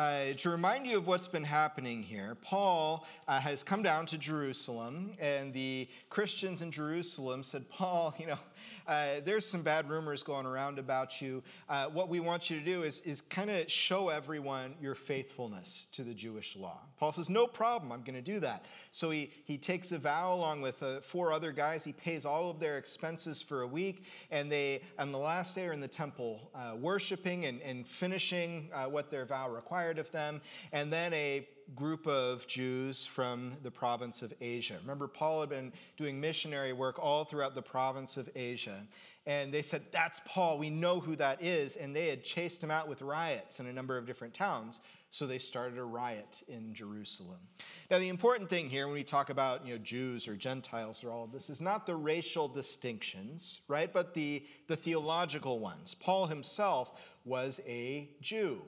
uh, to remind you of what's been happening here, Paul uh, has come down to Jerusalem, and the Christians in Jerusalem said, Paul, you know, uh, there's some bad rumors going around about you. Uh, what we want you to do is, is kind of show everyone your faithfulness to the Jewish law. Paul says, No problem, I'm going to do that. So he, he takes a vow along with uh, four other guys. He pays all of their expenses for a week, and they, on the last day, are in the temple uh, worshiping and, and finishing uh, what their vow required of them. And then a group of Jews from the province of Asia. Remember, Paul had been doing missionary work all throughout the province of Asia. And they said, That's Paul. We know who that is. And they had chased him out with riots in a number of different towns. So they started a riot in Jerusalem. Now, the important thing here when we talk about you know, Jews or Gentiles or all of this is not the racial distinctions, right? But the, the theological ones. Paul himself was a Jew.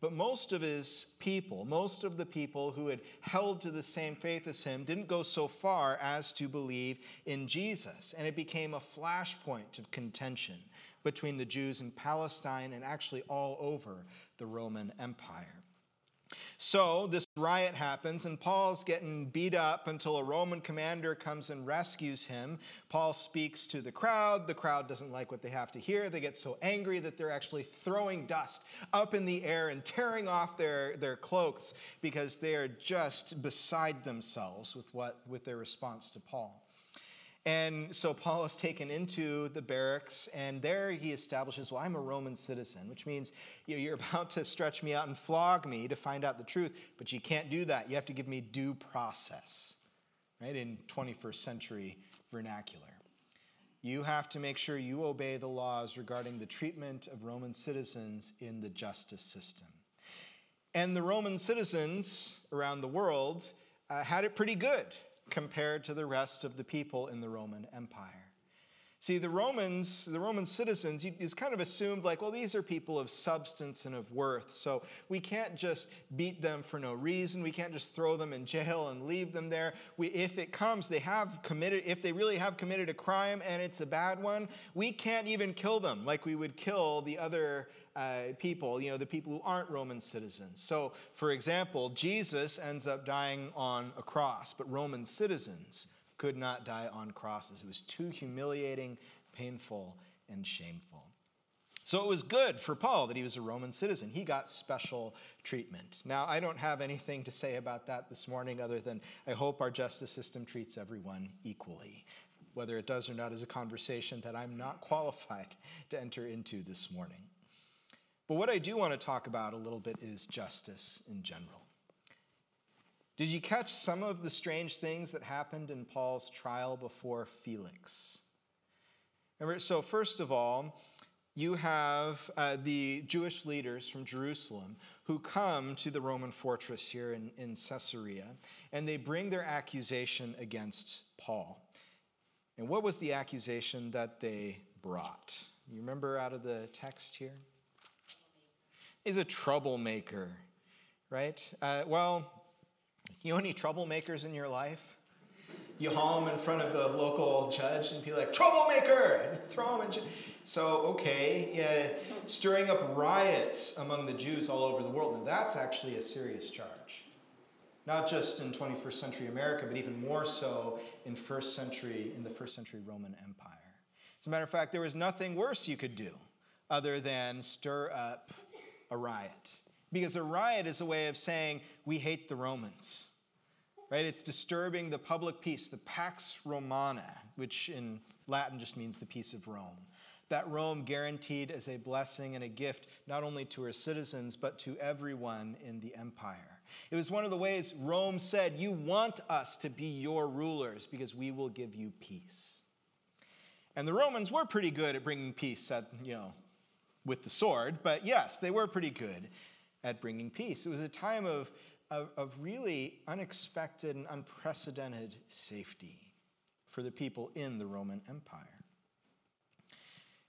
But most of his people, most of the people who had held to the same faith as him, didn't go so far as to believe in Jesus. And it became a flashpoint of contention between the Jews in Palestine and actually all over the Roman Empire. So this riot happens, and Paul's getting beat up until a Roman commander comes and rescues him. Paul speaks to the crowd. The crowd doesn't like what they have to hear. They get so angry that they're actually throwing dust up in the air and tearing off their, their cloaks because they are just beside themselves with, what, with their response to Paul. And so Paul is taken into the barracks, and there he establishes, Well, I'm a Roman citizen, which means you know, you're about to stretch me out and flog me to find out the truth, but you can't do that. You have to give me due process, right? In 21st century vernacular. You have to make sure you obey the laws regarding the treatment of Roman citizens in the justice system. And the Roman citizens around the world uh, had it pretty good compared to the rest of the people in the Roman Empire. See, the Romans, the Roman citizens, is kind of assumed like, well, these are people of substance and of worth, so we can't just beat them for no reason. We can't just throw them in jail and leave them there. We, if it comes, they have committed, if they really have committed a crime and it's a bad one, we can't even kill them like we would kill the other uh, people, you know, the people who aren't Roman citizens. So, for example, Jesus ends up dying on a cross, but Roman citizens could not die on crosses. It was too humiliating, painful, and shameful. So it was good for Paul that he was a Roman citizen. He got special treatment. Now, I don't have anything to say about that this morning other than I hope our justice system treats everyone equally. Whether it does or not is a conversation that I'm not qualified to enter into this morning. But what I do want to talk about a little bit is justice in general. Did you catch some of the strange things that happened in Paul's trial before Felix? Remember, so first of all, you have uh, the Jewish leaders from Jerusalem who come to the Roman fortress here in, in Caesarea, and they bring their accusation against Paul. And what was the accusation that they brought? You remember out of the text here? Is a troublemaker, right? Uh, well, you know any troublemakers in your life? You haul them in front of the local judge and be like, troublemaker! And throw them in jail. So, okay, yeah, stirring up riots among the Jews all over the world. Now, that's actually a serious charge. Not just in 21st century America, but even more so in first century, in the first century Roman Empire. As a matter of fact, there was nothing worse you could do other than stir up a riot. Because a riot is a way of saying, we hate the Romans. Right? It's disturbing the public peace, the Pax Romana, which in Latin just means the peace of Rome. That Rome guaranteed as a blessing and a gift not only to her citizens, but to everyone in the empire. It was one of the ways Rome said, You want us to be your rulers because we will give you peace. And the Romans were pretty good at bringing peace at, you know, with the sword, but yes, they were pretty good at bringing peace. It was a time of, of, of really unexpected and unprecedented safety for the people in the Roman Empire.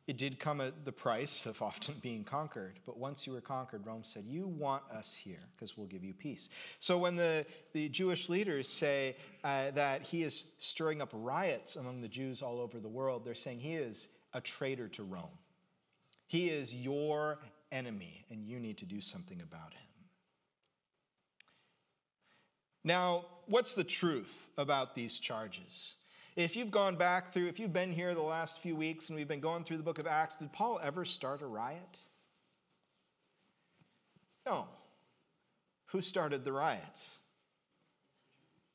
It did come at the price of often being conquered, but once you were conquered, Rome said, You want us here because we'll give you peace. So when the, the Jewish leaders say uh, that he is stirring up riots among the Jews all over the world, they're saying he is a traitor to Rome. He is your enemy, and you need to do something about him. Now, what's the truth about these charges? If you've gone back through, if you've been here the last few weeks and we've been going through the book of Acts, did Paul ever start a riot? No. Who started the riots?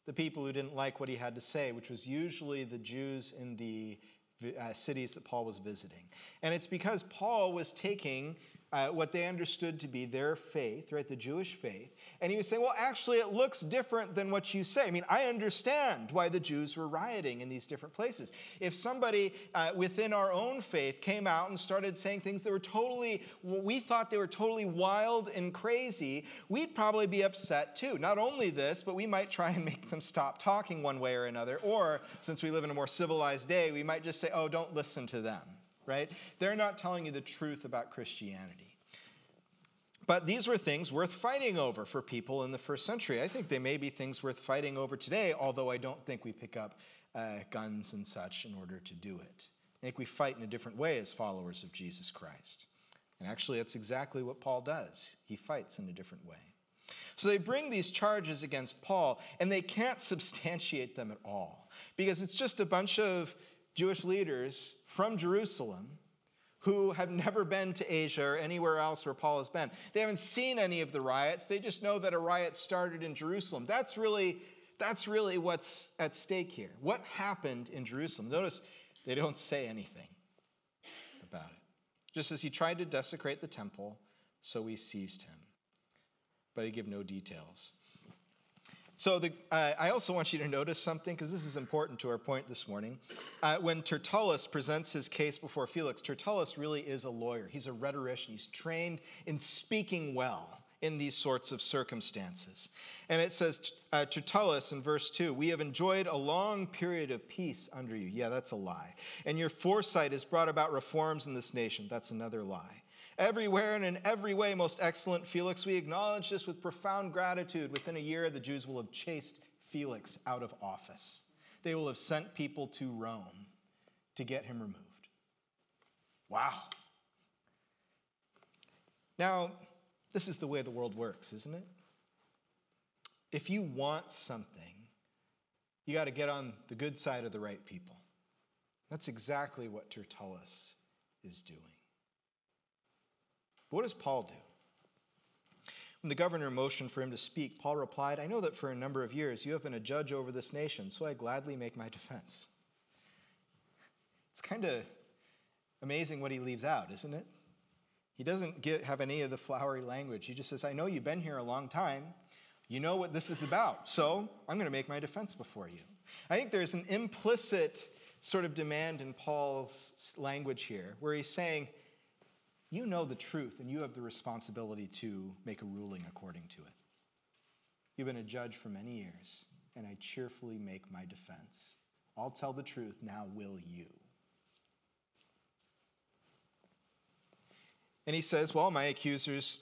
The people who didn't like what he had to say, which was usually the Jews in the uh, cities that Paul was visiting. And it's because Paul was taking uh, what they understood to be their faith, right, the Jewish faith. And he was saying, well, actually, it looks different than what you say. I mean, I understand why the Jews were rioting in these different places. If somebody uh, within our own faith came out and started saying things that were totally, we thought they were totally wild and crazy, we'd probably be upset too. Not only this, but we might try and make them stop talking one way or another. Or, since we live in a more civilized day, we might just say, oh, don't listen to them right? They're not telling you the truth about Christianity. But these were things worth fighting over for people in the first century. I think they may be things worth fighting over today, although I don't think we pick up uh, guns and such in order to do it. I think we fight in a different way as followers of Jesus Christ. And actually, that's exactly what Paul does. He fights in a different way. So they bring these charges against Paul, and they can't substantiate them at all because it's just a bunch of Jewish leaders from Jerusalem who have never been to Asia or anywhere else where Paul has been. They haven't seen any of the riots. They just know that a riot started in Jerusalem. That's really that's really what's at stake here. What happened in Jerusalem? Notice they don't say anything about it. Just as he tried to desecrate the temple, so we seized him. But they give no details. So the, uh, I also want you to notice something, because this is important to our point this morning. Uh, when Tertullus presents his case before Felix, Tertullus really is a lawyer. He's a rhetorician. He's trained in speaking well in these sorts of circumstances. And it says, uh, Tertullus in verse 2, we have enjoyed a long period of peace under you. Yeah, that's a lie. And your foresight has brought about reforms in this nation. That's another lie. Everywhere and in every way, most excellent Felix, we acknowledge this with profound gratitude. Within a year, the Jews will have chased Felix out of office. They will have sent people to Rome to get him removed. Wow. Now, this is the way the world works, isn't it? If you want something, you got to get on the good side of the right people. That's exactly what Tertullus is doing. What does Paul do? When the governor motioned for him to speak, Paul replied, I know that for a number of years you have been a judge over this nation, so I gladly make my defense. It's kind of amazing what he leaves out, isn't it? He doesn't get, have any of the flowery language. He just says, I know you've been here a long time. You know what this is about, so I'm going to make my defense before you. I think there's an implicit sort of demand in Paul's language here where he's saying, you know the truth and you have the responsibility to make a ruling according to it. You've been a judge for many years, and I cheerfully make my defense. I'll tell the truth, now will you? And he says, Well, my accusers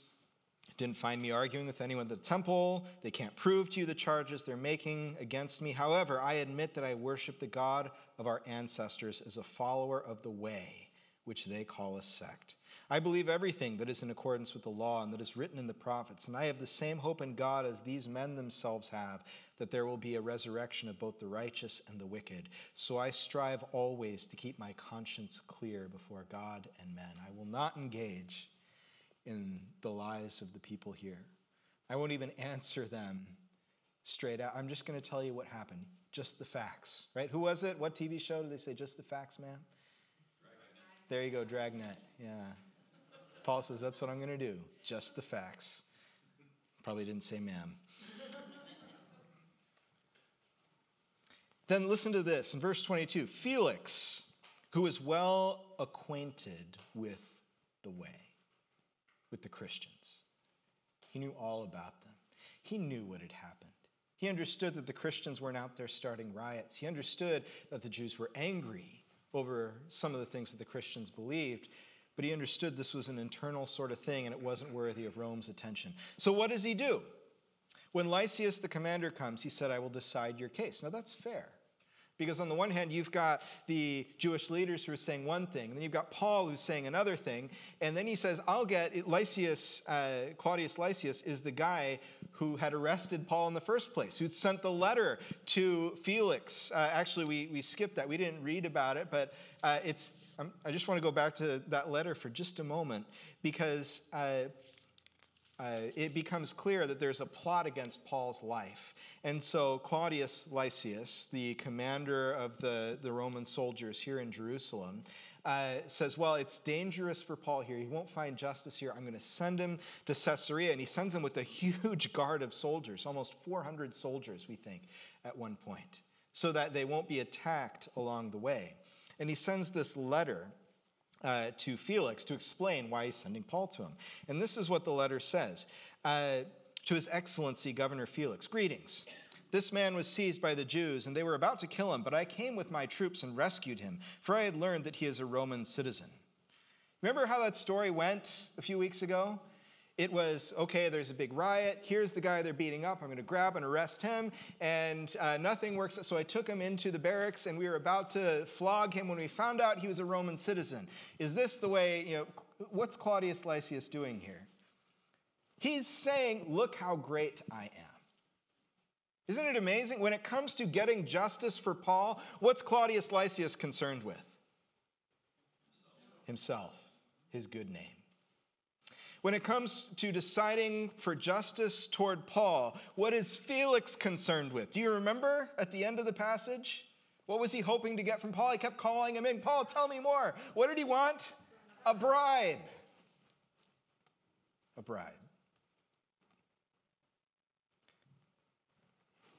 didn't find me arguing with anyone at the temple. They can't prove to you the charges they're making against me. However, I admit that I worship the God of our ancestors as a follower of the way, which they call a sect. I believe everything that is in accordance with the law and that is written in the prophets, and I have the same hope in God as these men themselves have, that there will be a resurrection of both the righteous and the wicked. So I strive always to keep my conscience clear before God and men. I will not engage in the lies of the people here. I won't even answer them straight out. I'm just going to tell you what happened. Just the facts, right? Who was it? What TV show did they say? Just the facts, ma'am? There you go, Dragnet. Yeah. Paul says, That's what I'm going to do. Just the facts. Probably didn't say ma'am. then listen to this in verse 22 Felix, who is well acquainted with the way, with the Christians, he knew all about them, he knew what had happened. He understood that the Christians weren't out there starting riots. He understood that the Jews were angry over some of the things that the Christians believed but he understood this was an internal sort of thing and it wasn't worthy of Rome's attention. So, what does he do? When Lysias the commander comes, he said, I will decide your case. Now, that's fair. Because on the one hand, you've got the Jewish leaders who are saying one thing, and then you've got Paul who's saying another thing, and then he says, I'll get Lysias, uh, Claudius Lysias is the guy who had arrested Paul in the first place, who sent the letter to Felix. Uh, actually, we, we skipped that. We didn't read about it, but uh, it's, um, I just want to go back to that letter for just a moment because uh, uh, it becomes clear that there's a plot against Paul's life. And so Claudius Lysias, the commander of the, the Roman soldiers here in Jerusalem, uh, says, Well, it's dangerous for Paul here. He won't find justice here. I'm going to send him to Caesarea. And he sends him with a huge guard of soldiers, almost 400 soldiers, we think, at one point, so that they won't be attacked along the way. And he sends this letter uh, to Felix to explain why he's sending Paul to him. And this is what the letter says uh, To His Excellency Governor Felix, greetings. This man was seized by the Jews, and they were about to kill him, but I came with my troops and rescued him, for I had learned that he is a Roman citizen. Remember how that story went a few weeks ago? It was, okay, there's a big riot. Here's the guy they're beating up. I'm going to grab and arrest him. And uh, nothing works. So I took him into the barracks and we were about to flog him when we found out he was a Roman citizen. Is this the way, you know, what's Claudius Lysias doing here? He's saying, look how great I am. Isn't it amazing? When it comes to getting justice for Paul, what's Claudius Lysias concerned with? Himself, his good name. When it comes to deciding for justice toward Paul, what is Felix concerned with? Do you remember at the end of the passage? What was he hoping to get from Paul? He kept calling him in. Paul, tell me more. What did he want? A bribe. A bribe.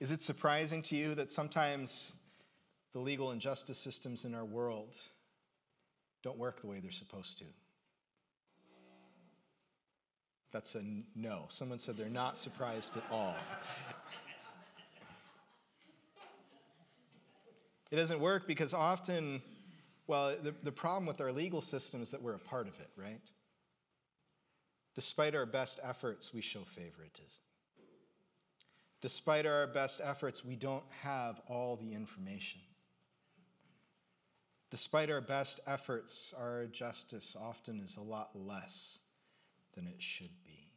Is it surprising to you that sometimes the legal and justice systems in our world don't work the way they're supposed to? That's a no. Someone said they're not surprised at all. it doesn't work because often, well, the, the problem with our legal system is that we're a part of it, right? Despite our best efforts, we show favoritism. Despite our best efforts, we don't have all the information. Despite our best efforts, our justice often is a lot less than it should be.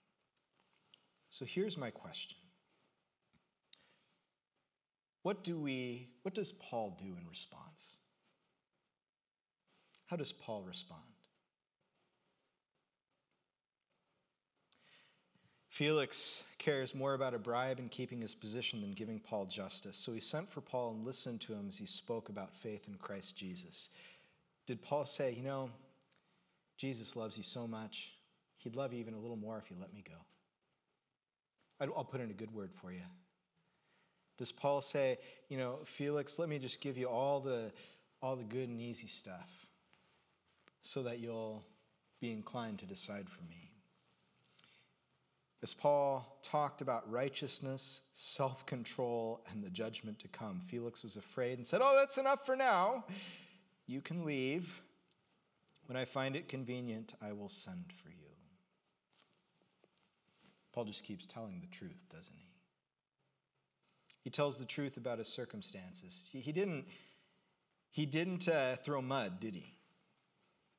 So here's my question. What do we what does Paul do in response? How does Paul respond? Felix cares more about a bribe and keeping his position than giving Paul justice. So he sent for Paul and listened to him as he spoke about faith in Christ Jesus. Did Paul say, You know, Jesus loves you so much, He'd love you even a little more if you let me go. I'll put in a good word for you. Does Paul say, you know, Felix, let me just give you all the, all the good and easy stuff so that you'll be inclined to decide for me? As Paul talked about righteousness, self control, and the judgment to come, Felix was afraid and said, Oh, that's enough for now. You can leave. When I find it convenient, I will send for you. Paul just keeps telling the truth, doesn't he? He tells the truth about his circumstances. He, didn't, he didn't uh, throw mud, did he?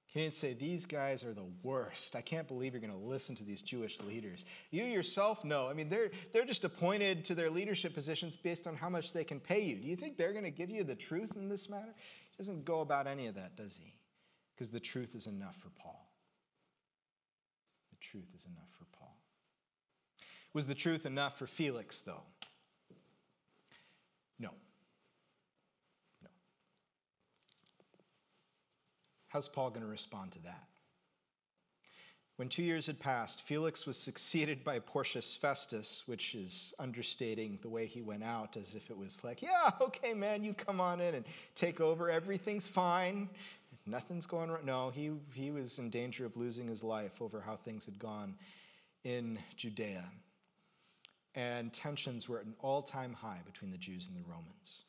He didn't say, These guys are the worst. I can't believe you're going to listen to these Jewish leaders. You yourself know. I mean, they're, they're just appointed to their leadership positions based on how much they can pay you. Do you think they're going to give you the truth in this matter? He doesn't go about any of that, does he? Because the truth is enough for Paul. The truth is enough for Paul. Was the truth enough for Felix, though? No. No. How's Paul going to respond to that? When two years had passed, Felix was succeeded by Porcius Festus, which is understating the way he went out as if it was like, yeah, okay, man, you come on in and take over. Everything's fine. Nothing's going wrong. No, he, he was in danger of losing his life over how things had gone in Judea and tensions were at an all time high between the Jews and the Romans.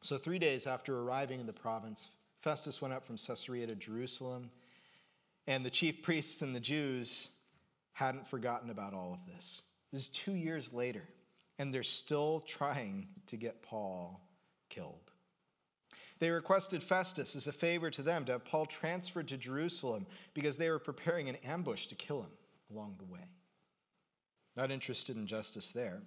So, three days after arriving in the province, Festus went up from Caesarea to Jerusalem, and the chief priests and the Jews hadn't forgotten about all of this. This is two years later, and they're still trying to get Paul killed. They requested Festus as a favor to them to have Paul transferred to Jerusalem because they were preparing an ambush to kill him along the way. Not interested in justice there.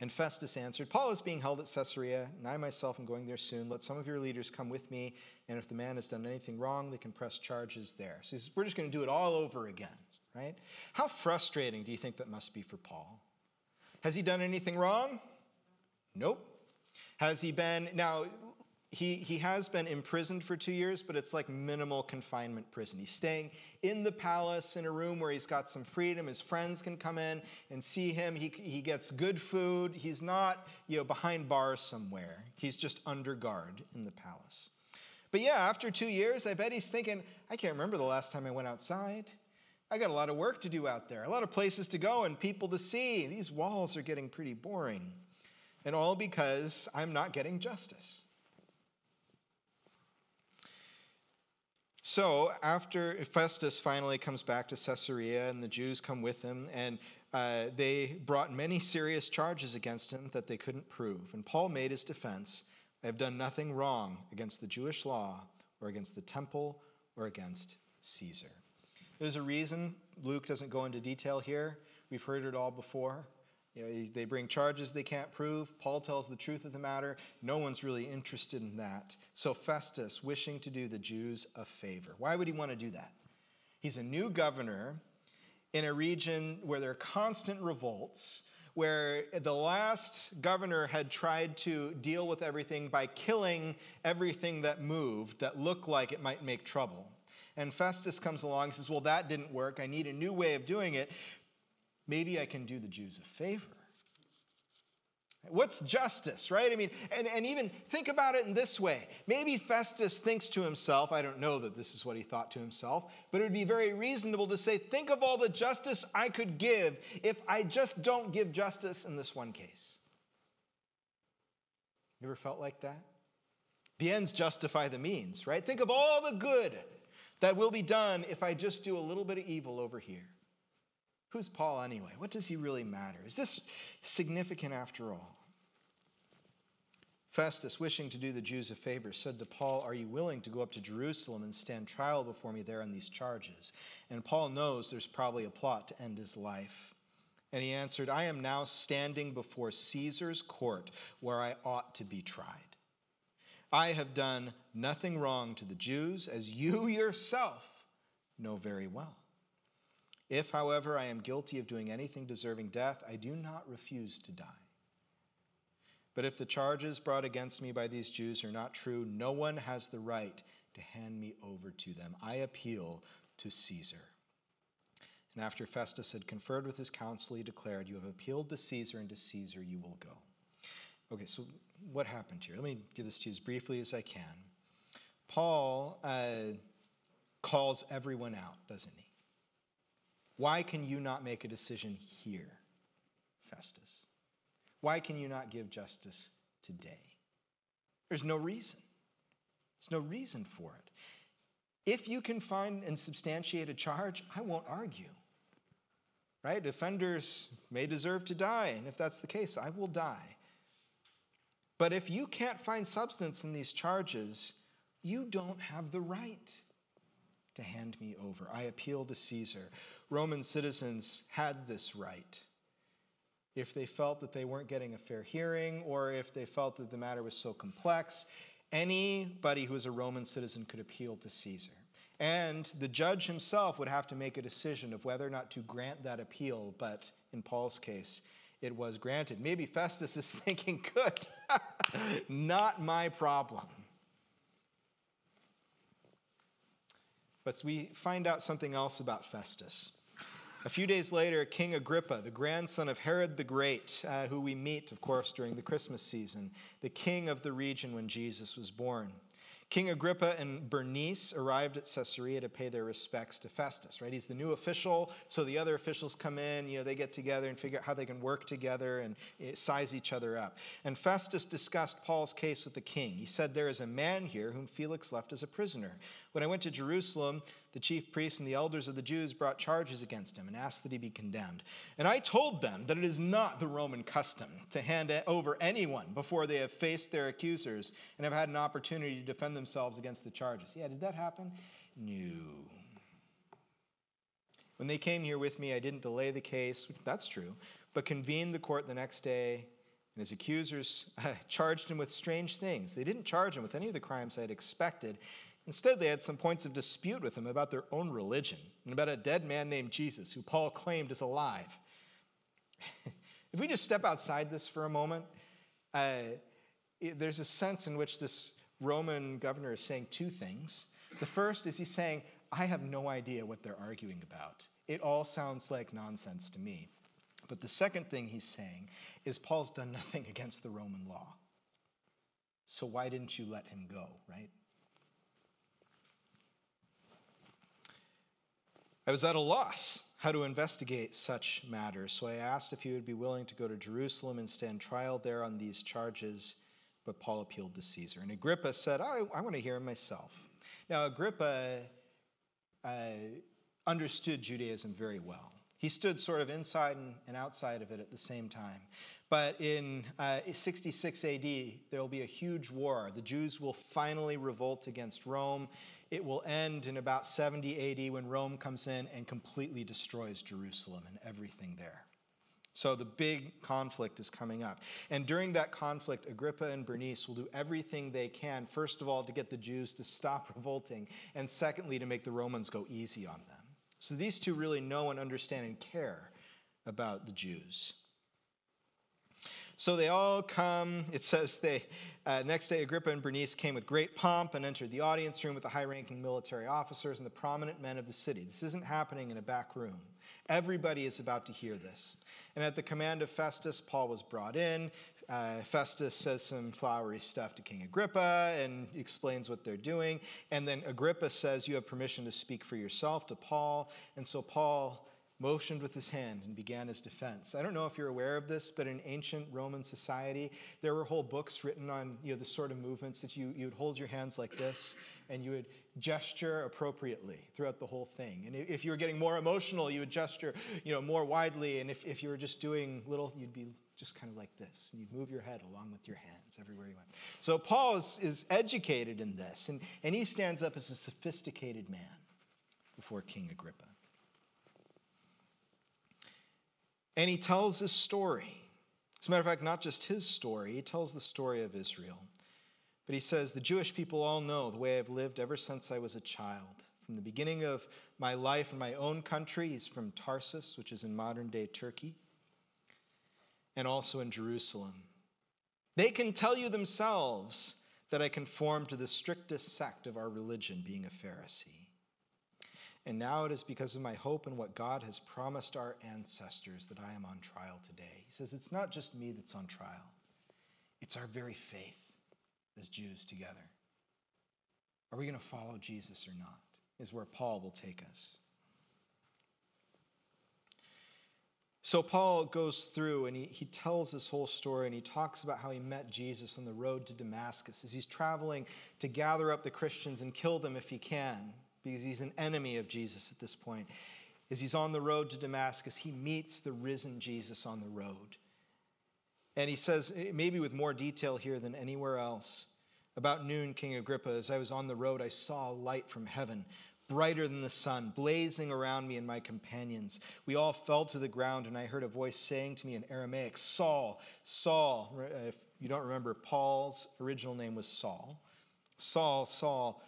And Festus answered, Paul is being held at Caesarea, and I myself am going there soon. Let some of your leaders come with me, and if the man has done anything wrong, they can press charges there. So says, We're just going to do it all over again, right? How frustrating do you think that must be for Paul? Has he done anything wrong? Nope. Has he been, now, he, he has been imprisoned for two years, but it's like minimal confinement prison. He's staying in the palace in a room where he's got some freedom. His friends can come in and see him. He, he gets good food. He's not you know, behind bars somewhere, he's just under guard in the palace. But yeah, after two years, I bet he's thinking, I can't remember the last time I went outside. I got a lot of work to do out there, a lot of places to go and people to see. These walls are getting pretty boring. And all because I'm not getting justice. So, after Festus finally comes back to Caesarea and the Jews come with him, and uh, they brought many serious charges against him that they couldn't prove. And Paul made his defense I have done nothing wrong against the Jewish law or against the temple or against Caesar. There's a reason Luke doesn't go into detail here. We've heard it all before. You know, they bring charges they can't prove. Paul tells the truth of the matter. No one's really interested in that. So Festus, wishing to do the Jews a favor. Why would he want to do that? He's a new governor in a region where there are constant revolts, where the last governor had tried to deal with everything by killing everything that moved that looked like it might make trouble. And Festus comes along and says, Well, that didn't work. I need a new way of doing it maybe I can do the Jews a favor. What's justice, right? I mean, and, and even think about it in this way. Maybe Festus thinks to himself, I don't know that this is what he thought to himself, but it would be very reasonable to say, think of all the justice I could give if I just don't give justice in this one case. You ever felt like that? The ends justify the means, right? Think of all the good that will be done if I just do a little bit of evil over here. Who's Paul anyway? What does he really matter? Is this significant after all? Festus, wishing to do the Jews a favor, said to Paul, Are you willing to go up to Jerusalem and stand trial before me there on these charges? And Paul knows there's probably a plot to end his life. And he answered, I am now standing before Caesar's court where I ought to be tried. I have done nothing wrong to the Jews, as you yourself know very well. If, however, I am guilty of doing anything deserving death, I do not refuse to die. But if the charges brought against me by these Jews are not true, no one has the right to hand me over to them. I appeal to Caesar. And after Festus had conferred with his council, he declared, You have appealed to Caesar, and to Caesar you will go. Okay, so what happened here? Let me give this to you as briefly as I can. Paul uh, calls everyone out, doesn't he? Why can you not make a decision here, Festus? Why can you not give justice today? There's no reason. There's no reason for it. If you can find and substantiate a charge, I won't argue. Right? Offenders may deserve to die, and if that's the case, I will die. But if you can't find substance in these charges, you don't have the right to hand me over. I appeal to Caesar. Roman citizens had this right. If they felt that they weren't getting a fair hearing, or if they felt that the matter was so complex, anybody who was a Roman citizen could appeal to Caesar. And the judge himself would have to make a decision of whether or not to grant that appeal, but in Paul's case, it was granted. Maybe Festus is thinking, good, not my problem. But we find out something else about Festus. A few days later, King Agrippa, the grandson of Herod the Great, uh, who we meet, of course, during the Christmas season, the king of the region when Jesus was born, King Agrippa and Bernice arrived at Caesarea to pay their respects to Festus, right? He's the new official, so the other officials come in, you know, they get together and figure out how they can work together and eh, size each other up. And Festus discussed Paul's case with the king. He said, There is a man here whom Felix left as a prisoner. When I went to Jerusalem, the chief priests and the elders of the Jews brought charges against him and asked that he be condemned. And I told them that it is not the Roman custom to hand over anyone before they have faced their accusers and have had an opportunity to defend themselves against the charges. Yeah, did that happen? No. When they came here with me, I didn't delay the case, that's true, but convened the court the next day, and his accusers uh, charged him with strange things. They didn't charge him with any of the crimes I had expected. Instead, they had some points of dispute with him about their own religion and about a dead man named Jesus, who Paul claimed is alive. if we just step outside this for a moment, uh, it, there's a sense in which this Roman governor is saying two things. The first is he's saying, I have no idea what they're arguing about. It all sounds like nonsense to me. But the second thing he's saying is Paul's done nothing against the Roman law. So why didn't you let him go, right? I was at a loss how to investigate such matters, so I asked if he would be willing to go to Jerusalem and stand trial there on these charges, but Paul appealed to Caesar. And Agrippa said, I, want to hear him myself. Now, Agrippa uh, understood Judaism very well. He stood sort of inside and, and outside of it at the same time. But in uh, 66 AD, there will be a huge war. The Jews will finally revolt against Rome. It will end in about 70 AD when Rome comes in and completely destroys Jerusalem and everything there. So the big conflict is coming up. And during that conflict, Agrippa and Bernice will do everything they can, first of all, to get the Jews to stop revolting, and secondly, to make the Romans go easy on them. So these two really know and understand and care about the Jews. So they all come. It says they, uh, next day, Agrippa and Bernice came with great pomp and entered the audience room with the high ranking military officers and the prominent men of the city. This isn't happening in a back room. Everybody is about to hear this. And at the command of Festus, Paul was brought in. Uh, Festus says some flowery stuff to King Agrippa and explains what they're doing. And then Agrippa says, You have permission to speak for yourself to Paul. And so Paul motioned with his hand and began his defense. I don't know if you're aware of this, but in ancient Roman society, there were whole books written on you know, the sort of movements that you, you would hold your hands like this and you would gesture appropriately throughout the whole thing. And if you were getting more emotional, you would gesture you know, more widely. And if, if you were just doing little, you'd be just kind of like this. And you'd move your head along with your hands everywhere you went. So Paul is, is educated in this, and, and he stands up as a sophisticated man before King Agrippa. And he tells his story. As a matter of fact, not just his story, he tells the story of Israel. But he says, The Jewish people all know the way I've lived ever since I was a child. From the beginning of my life in my own country, he's from Tarsus, which is in modern day Turkey, and also in Jerusalem. They can tell you themselves that I conform to the strictest sect of our religion, being a Pharisee. And now it is because of my hope in what God has promised our ancestors that I am on trial today. He says, It's not just me that's on trial, it's our very faith as Jews together. Are we going to follow Jesus or not? Is where Paul will take us. So Paul goes through and he, he tells this whole story and he talks about how he met Jesus on the road to Damascus as he's traveling to gather up the Christians and kill them if he can because he's an enemy of Jesus at this point. As he's on the road to Damascus, he meets the risen Jesus on the road. And he says, maybe with more detail here than anywhere else, about noon, King Agrippa, as I was on the road, I saw a light from heaven, brighter than the sun, blazing around me and my companions. We all fell to the ground, and I heard a voice saying to me in Aramaic, Saul, Saul. Uh, if you don't remember, Paul's original name was Saul. Saul, Saul,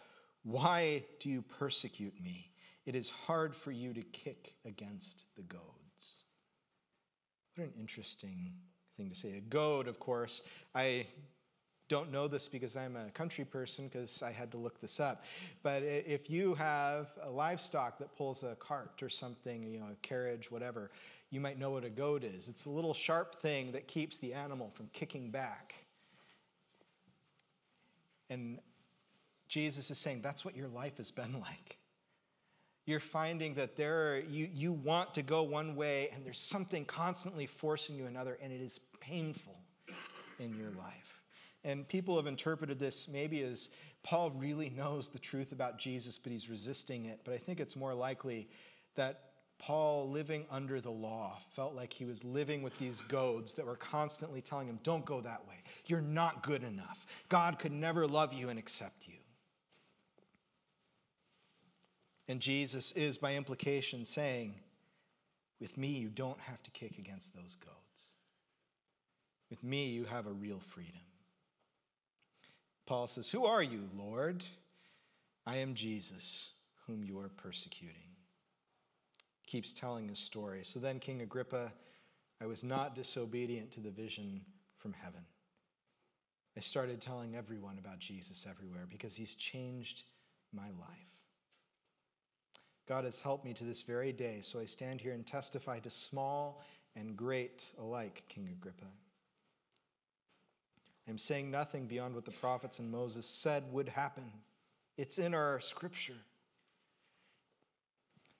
why do you persecute me? It is hard for you to kick against the goads. What an interesting thing to say. A goad, of course, I don't know this because I'm a country person because I had to look this up. But if you have a livestock that pulls a cart or something, you know, a carriage, whatever, you might know what a goad is. It's a little sharp thing that keeps the animal from kicking back. And Jesus is saying that's what your life has been like. You're finding that there are, you, you want to go one way and there's something constantly forcing you another, and it is painful in your life. And people have interpreted this maybe as Paul really knows the truth about Jesus, but he's resisting it. But I think it's more likely that Paul, living under the law, felt like he was living with these goads that were constantly telling him, Don't go that way. You're not good enough. God could never love you and accept you. And Jesus is, by implication, saying, With me, you don't have to kick against those goads. With me, you have a real freedom. Paul says, Who are you, Lord? I am Jesus, whom you are persecuting. Keeps telling his story. So then, King Agrippa, I was not disobedient to the vision from heaven. I started telling everyone about Jesus everywhere because he's changed my life. God has helped me to this very day, so I stand here and testify to small and great alike, King Agrippa. I'm saying nothing beyond what the prophets and Moses said would happen. It's in our scripture.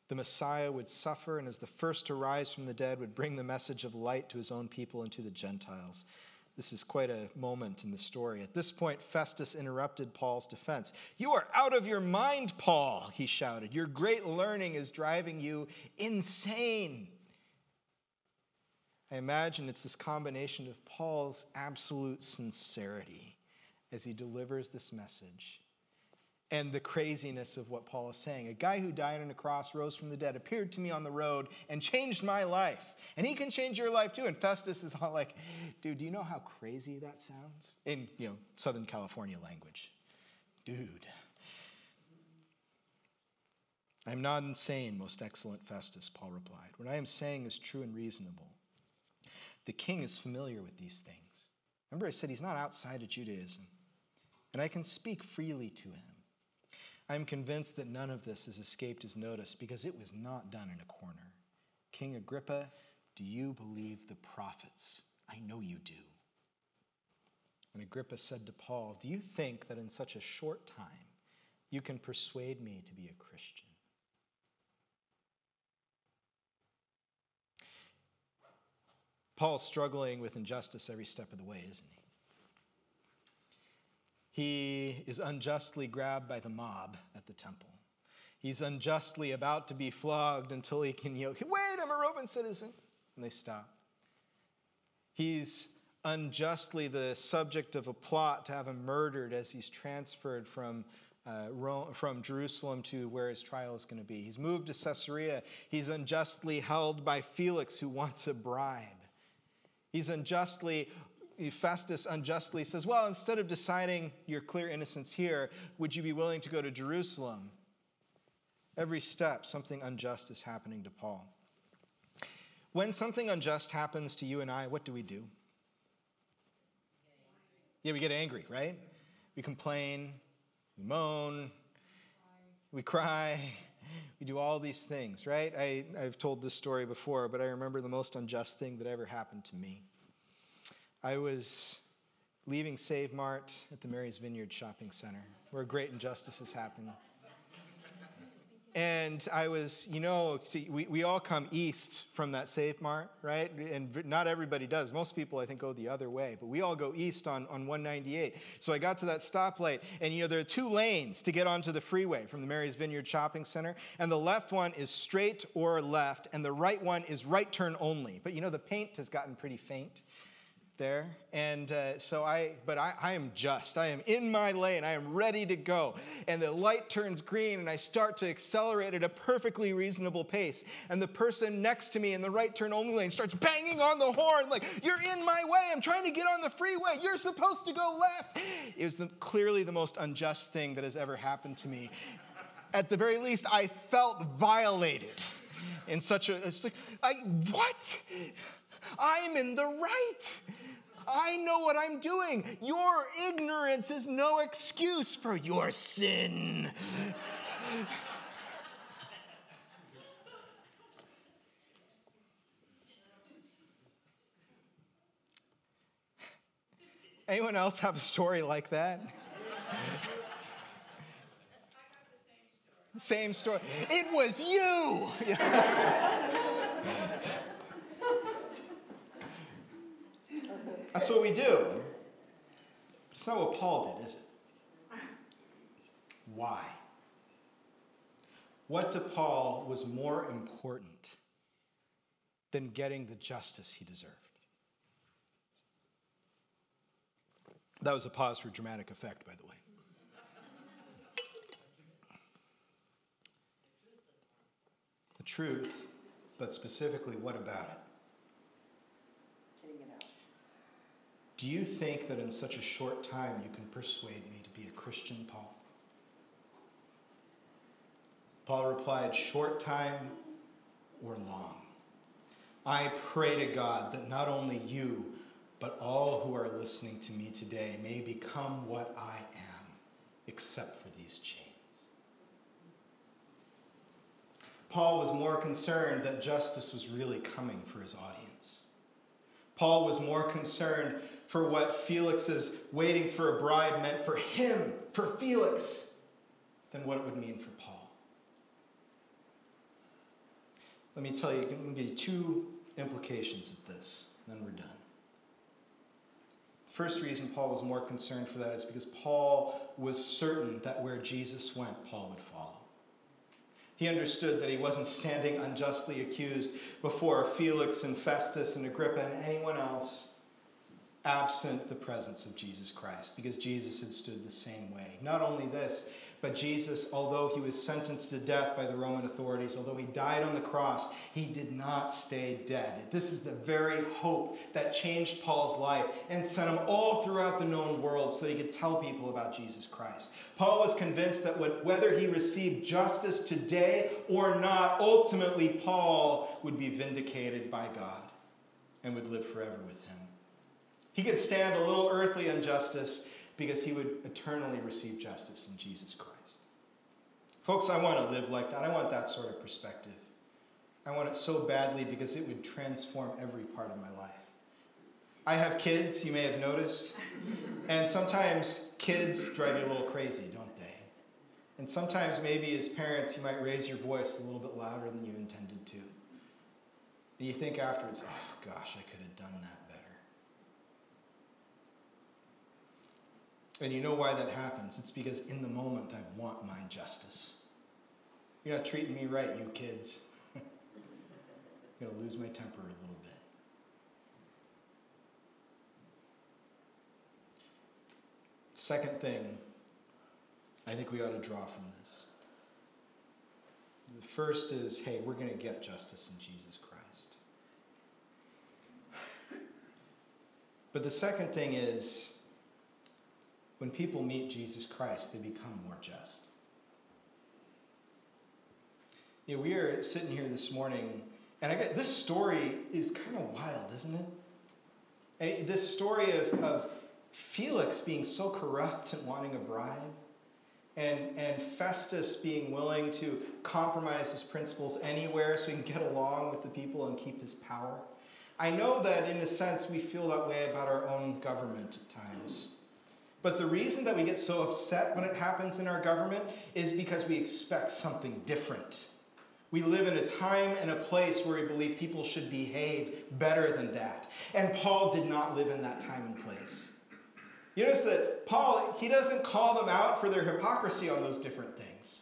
The Messiah would suffer, and as the first to rise from the dead, would bring the message of light to his own people and to the Gentiles. This is quite a moment in the story. At this point, Festus interrupted Paul's defense. You are out of your mind, Paul, he shouted. Your great learning is driving you insane. I imagine it's this combination of Paul's absolute sincerity as he delivers this message and the craziness of what Paul is saying. A guy who died on a cross, rose from the dead, appeared to me on the road, and changed my life. And he can change your life too. And Festus is all like, dude, do you know how crazy that sounds? In, you know, Southern California language. Dude. I'm not insane, most excellent Festus, Paul replied. What I am saying is true and reasonable. The king is familiar with these things. Remember, I said he's not outside of Judaism, and I can speak freely to him. I am convinced that none of this has escaped his notice because it was not done in a corner. King Agrippa, do you believe the prophets? I know you do. And Agrippa said to Paul, Do you think that in such a short time you can persuade me to be a Christian? Paul's struggling with injustice every step of the way, isn't he? He is unjustly grabbed by the mob at the temple. He's unjustly about to be flogged until he can yell, Wait, I'm a Roman citizen. And they stop. He's unjustly the subject of a plot to have him murdered as he's transferred from, uh, Rome, from Jerusalem to where his trial is going to be. He's moved to Caesarea. He's unjustly held by Felix, who wants a bribe. He's unjustly, Festus unjustly says, Well, instead of deciding your clear innocence here, would you be willing to go to Jerusalem? Every step, something unjust is happening to Paul. When something unjust happens to you and I, what do we do? Yeah, we get angry, right? We complain, we moan, we cry, we do all these things, right? I, I've told this story before, but I remember the most unjust thing that ever happened to me. I was leaving Save Mart at the Mary's Vineyard Shopping Center, where great injustices happen. And I was, you know, see, we, we all come east from that Save Mart, right? And not everybody does. Most people, I think, go the other way, but we all go east on, on 198. So I got to that stoplight, and, you know, there are two lanes to get onto the freeway from the Mary's Vineyard Shopping Center. And the left one is straight or left, and the right one is right turn only. But, you know, the paint has gotten pretty faint there. And uh, so I, but I, I am just, I am in my lane, I am ready to go. And the light turns green, and I start to accelerate at a perfectly reasonable pace. And the person next to me in the right turn only lane starts banging on the horn, like, You're in my way, I'm trying to get on the freeway, you're supposed to go left. It was the, clearly the most unjust thing that has ever happened to me. At the very least, I felt violated in such a, like, I, what? I'm in the right. I know what I'm doing. Your ignorance is no excuse for your sin. Anyone else have a story like that? same story. It was you. That's what we do. It's not what Paul did, is it? Why? What to Paul was more important than getting the justice he deserved? That was a pause for dramatic effect, by the way. The truth, but specifically, what about it? Do you think that in such a short time you can persuade me to be a Christian, Paul? Paul replied, Short time or long. I pray to God that not only you, but all who are listening to me today may become what I am, except for these chains. Paul was more concerned that justice was really coming for his audience. Paul was more concerned for what Felix's waiting for a bride meant for him, for Felix, than what it would mean for Paul. Let me tell you, give you two implications of this, and then we're done. First reason Paul was more concerned for that is because Paul was certain that where Jesus went, Paul would follow. He understood that he wasn't standing unjustly accused before Felix and Festus and Agrippa and anyone else absent the presence of Jesus Christ, because Jesus had stood the same way. Not only this, but Jesus, although he was sentenced to death by the Roman authorities, although he died on the cross, he did not stay dead. This is the very hope that changed Paul's life and sent him all throughout the known world so he could tell people about Jesus Christ. Paul was convinced that whether he received justice today or not, ultimately Paul would be vindicated by God and would live forever with him. He could stand a little earthly injustice because he would eternally receive justice in Jesus Christ. Folks, I want to live like that. I want that sort of perspective. I want it so badly because it would transform every part of my life. I have kids, you may have noticed, and sometimes kids drive you a little crazy, don't they? And sometimes, maybe as parents, you might raise your voice a little bit louder than you intended to. And you think afterwards, oh gosh, I could have done that. And you know why that happens? It's because in the moment I want my justice. You're not treating me right, you kids. I'm going to lose my temper a little bit. Second thing I think we ought to draw from this. The first is hey, we're going to get justice in Jesus Christ. But the second thing is when people meet Jesus Christ, they become more just. You know, we are sitting here this morning, and I get this story is kind of wild, isn't it? This story of, of Felix being so corrupt and wanting a bribe, and, and Festus being willing to compromise his principles anywhere so he can get along with the people and keep his power. I know that in a sense we feel that way about our own government at times. But the reason that we get so upset when it happens in our government is because we expect something different. We live in a time and a place where we believe people should behave better than that. And Paul did not live in that time and place. You notice that Paul, he doesn't call them out for their hypocrisy on those different things.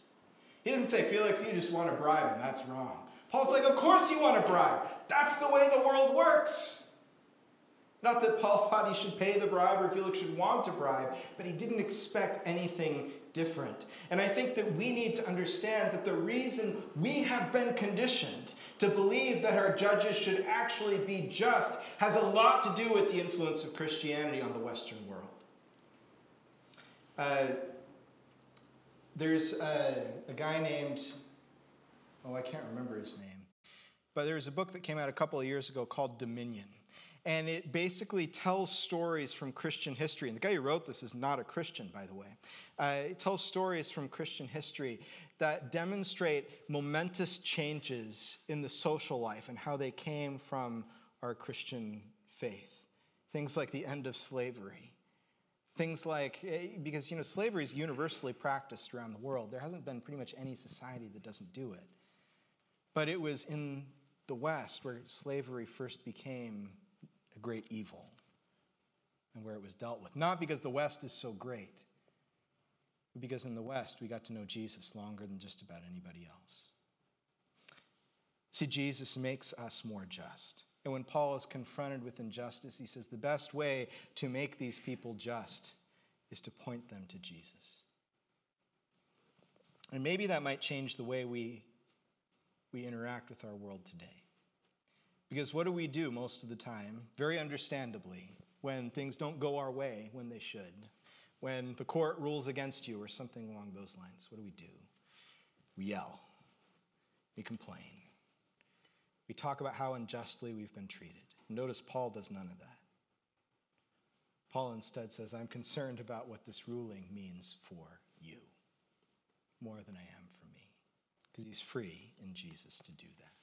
He doesn't say, Felix, you just want to bribe him. That's wrong. Paul's like, Of course you want to bribe. That's the way the world works. Not that Paul thought he should pay the bribe or Felix should want to bribe, but he didn't expect anything different. And I think that we need to understand that the reason we have been conditioned to believe that our judges should actually be just has a lot to do with the influence of Christianity on the Western world. Uh, there's a, a guy named, oh, I can't remember his name, but there's a book that came out a couple of years ago called Dominion and it basically tells stories from Christian history. And the guy who wrote this is not a Christian, by the way. Uh, it tells stories from Christian history that demonstrate momentous changes in the social life and how they came from our Christian faith. Things like the end of slavery. Things like, eh, because, you know, slavery is universally practiced around the world. There hasn't been pretty much any society that doesn't do it. But it was in the West where slavery first became great evil. and where it was dealt with. Not because the West is so great, but because in the West we got to know Jesus longer than just about anybody else. See, Jesus makes us more just. And when Paul is confronted with injustice, he says the best way to make these people just is to point them to Jesus. And maybe that might change the way we, we interact with our world today. Because what do we do most of the time, very understandably, when things don't go our way when they should? When the court rules against you or something along those lines, what do we do? We yell, we complain, we talk about how unjustly we've been treated. Notice Paul does none of that. Paul instead says, I'm concerned about what this ruling means for you more than I am for me. Because he's free in Jesus to do that.